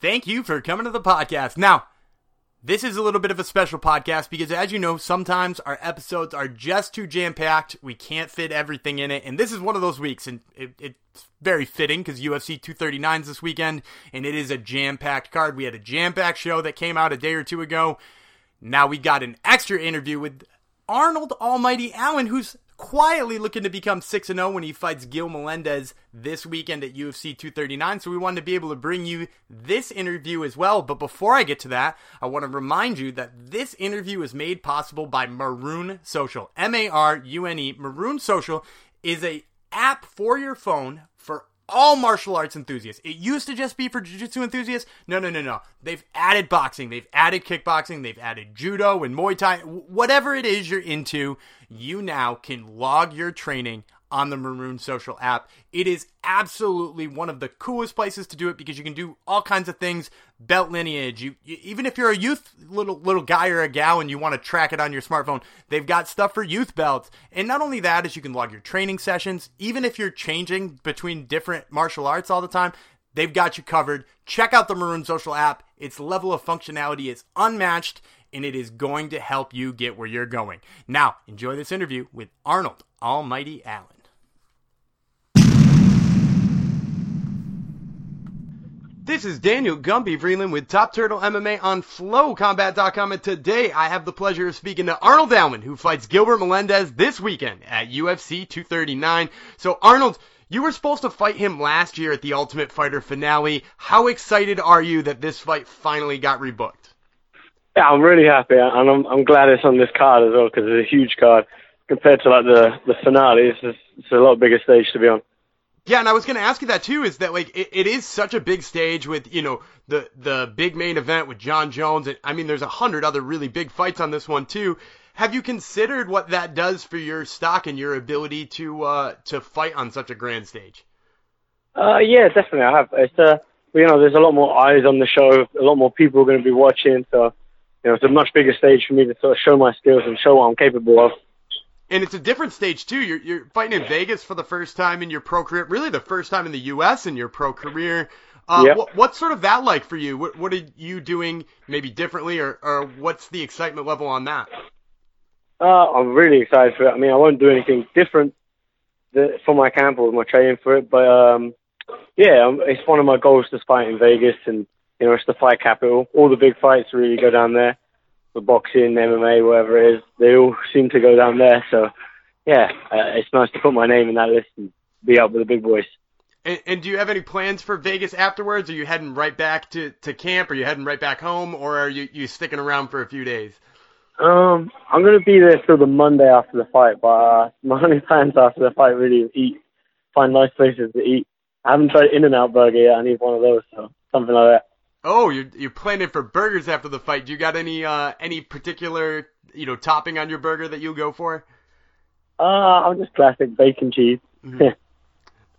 Thank you for coming to the podcast. Now, this is a little bit of a special podcast because, as you know, sometimes our episodes are just too jam packed. We can't fit everything in it. And this is one of those weeks. And it, it's very fitting because UFC 239 is this weekend and it is a jam packed card. We had a jam packed show that came out a day or two ago. Now we got an extra interview with Arnold Almighty Allen, who's quietly looking to become 6 0 when he fights Gil Melendez this weekend at UFC 239. So we wanted to be able to bring you this interview as well. But before I get to that, I want to remind you that this interview is made possible by Marune Social. M A R U N E. Marune Social is a app for your phone for all martial arts enthusiasts. It used to just be for jiu-jitsu enthusiasts. No, no, no, no. They've added boxing, they've added kickboxing, they've added judo and Muay Thai. Whatever it is you're into, you now can log your training on the Marune Social app. It is absolutely one of the coolest places to do it because you can do all kinds of things. Belt lineage. You, you, even if you're a youth little little guy or a gal and you want to track it on your smartphone, they've got stuff for youth belts. And not only that, is you can log your training sessions. Even if you're changing between different martial arts all the time, they've got you covered. Check out the Marune Social app. Its level of functionality is unmatched and it is going to help you get where you're going. Now, enjoy this interview with Arnold Almighty Allen. This is Daniel Gumby Vreeland with Top Turtle MMA on FlowCombat.com, and today I have the pleasure of speaking to Arnold Allen, who fights Gilbert Melendez this weekend at UFC 239. So, Arnold, you were supposed to fight him last year at the Ultimate Fighter finale. How excited are you that this fight finally got rebooked? Yeah, I'm really happy, and I'm I'm glad it's on this card as well because it's a huge card compared to like the the finale. It's just, it's a lot bigger stage to be on. Yeah, and I was going to ask you that too. Is that like it, it is such a big stage with you know the the big main event with Jon Jones, and I mean there's a hundred other really big fights on this one too. Have you considered what that does for your stock and your ability to uh to fight on such a grand stage? Uh, yeah, definitely. I have. It's uh, you know, there's a lot more eyes on the show. A lot more people are going to be watching. So, you know, it's a much bigger stage for me to sort of show my skills and show what I'm capable of and it's a different stage too. You're you're fighting in Vegas for the first time in your pro career, really the first time in the U.S. in your pro career. Uh, yep. what, what's sort of that like for you? What what are you doing maybe differently, or or what's the excitement level on that? Uh, I'm really excited for it. I mean, I won't do anything different for my camp or my training for it, but um, yeah, um, it's one of my goals to fight in Vegas, and you know, it's the fight capital. All the big fights really go down there for boxing, MMA, whatever it is, they all seem to go down there. So, yeah, uh, it's nice to put my name in that list and be up with the big boys. And, and, do you have any plans for Vegas afterwards? Are you heading right back to, to camp? Are you heading right back home? Or are you, you sticking around for a few days? Um, I'm going to be there till the Monday after the fight, but uh, my only plans after the fight really is eat, find nice places to eat. I haven't tried In-N-Out Burger yet. I need one of those, so something like that. Oh, you're you're planning for burgers after the fight. Do you got any uh any particular you know topping on your burger that you'll go for? Uh, I'm just classic bacon cheese. Mm-hmm.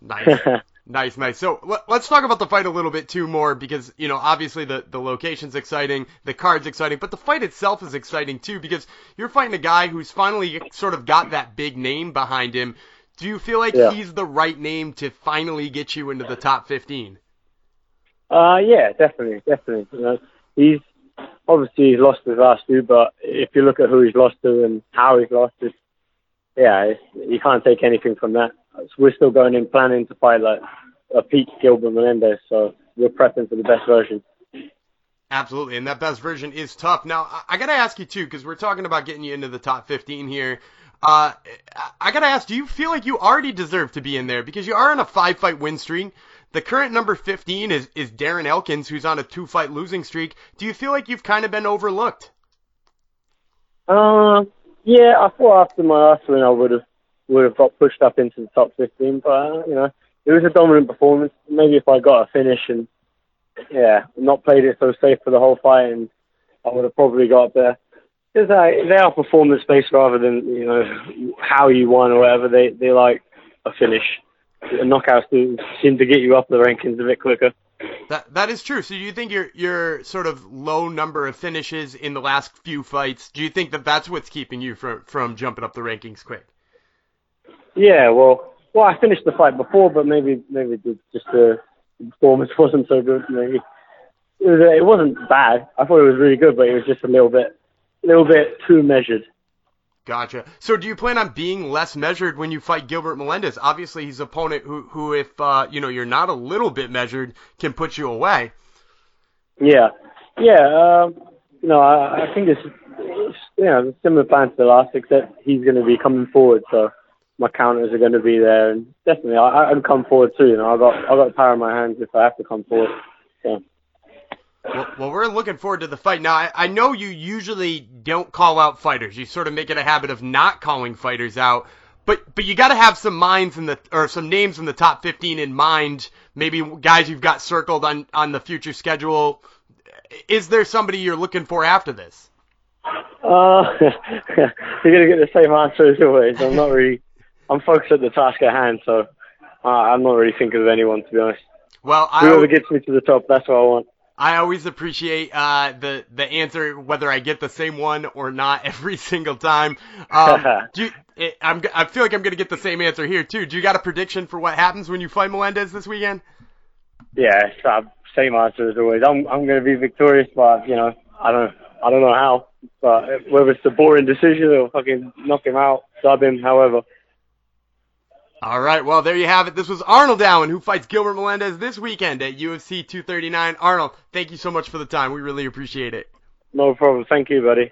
nice. Nice, nice. So let, us talk about the fight a little bit too more because you know obviously the the location's exciting, the card's exciting, but the fight itself is exciting too because you're fighting a guy who's finally sort of got that big name behind him. Do you feel like yeah. he's the right name to finally get you into the top 15? Uh, yeah, definitely, definitely. You know, he's obviously he's lost his last two, but if you look at who he's lost to and how he's lost, it, yeah, you can't take anything from that. So we're still going in planning to fight like a Pete Gilbert Melendez, so we're prepping for the best version. Absolutely, and that best version is tough. Now, I, I gotta ask you too, because we're talking about getting you into the top 15 here. Uh, I gotta ask, do you feel like you already deserve to be in there? Because you are on a five fight win streak. The current number 15 is, is Darren Elkins, who's on a two fight losing streak. Do you feel like you've kind of been overlooked? Uh, yeah, I thought after my last win I would have would have got pushed up into the top 15, but uh, you know, it was a dominant performance. Maybe if I got a finish and yeah, not played it so safe for the whole fight, and I would have probably got there. Because uh, they are performance based rather than you know how you won or whatever. They they like a finish knockouts do seem to get you up the rankings a bit quicker. That that is true. So do you think your your sort of low number of finishes in the last few fights? Do you think that that's what's keeping you from from jumping up the rankings quick? Yeah, well, well, I finished the fight before, but maybe maybe just the performance wasn't so good. Maybe. it, was, it wasn't bad. I thought it was really good, but it was just a little bit, a little bit too measured. Gotcha. So do you plan on being less measured when you fight Gilbert Melendez? Obviously, he's an opponent who, who if uh, you know you're not a little bit measured, can put you away. Yeah, yeah. Um, you know, I, I think it's, you know similar plan to the last, except he's going to be coming forward, so my counters are going to be there, and definitely I, I can come forward too. You know, I got I got power in my hands if I have to come forward. So. Well, well, we're looking forward to the fight. Now, I, I know you usually don't call out fighters. You sort of make it a habit of not calling fighters out. But but you got to have some minds in the or some names in the top 15 in mind. Maybe guys you've got circled on on the future schedule. Is there somebody you're looking for after this? Uh, you're gonna get the same answer as always. I'm not really. I'm focused at the task at hand, so uh, I'm not really thinking of anyone to be honest. Well, I, whoever gets me to the top, that's what I want. I always appreciate uh, the the answer, whether I get the same one or not every single time. Um, do you, it, I'm, I feel like I'm going to get the same answer here too. Do you got a prediction for what happens when you fight Melendez this weekend? Yeah, uh, same answer as always. I'm I'm going to be victorious, but you know I don't I don't know how. But whether it's a boring decision or fucking knock him out, sub him, however. All right, well, there you have it. This was Arnold Allen, who fights Gilbert Melendez this weekend at UFC 239. Arnold, thank you so much for the time. We really appreciate it. No problem. Thank you, buddy.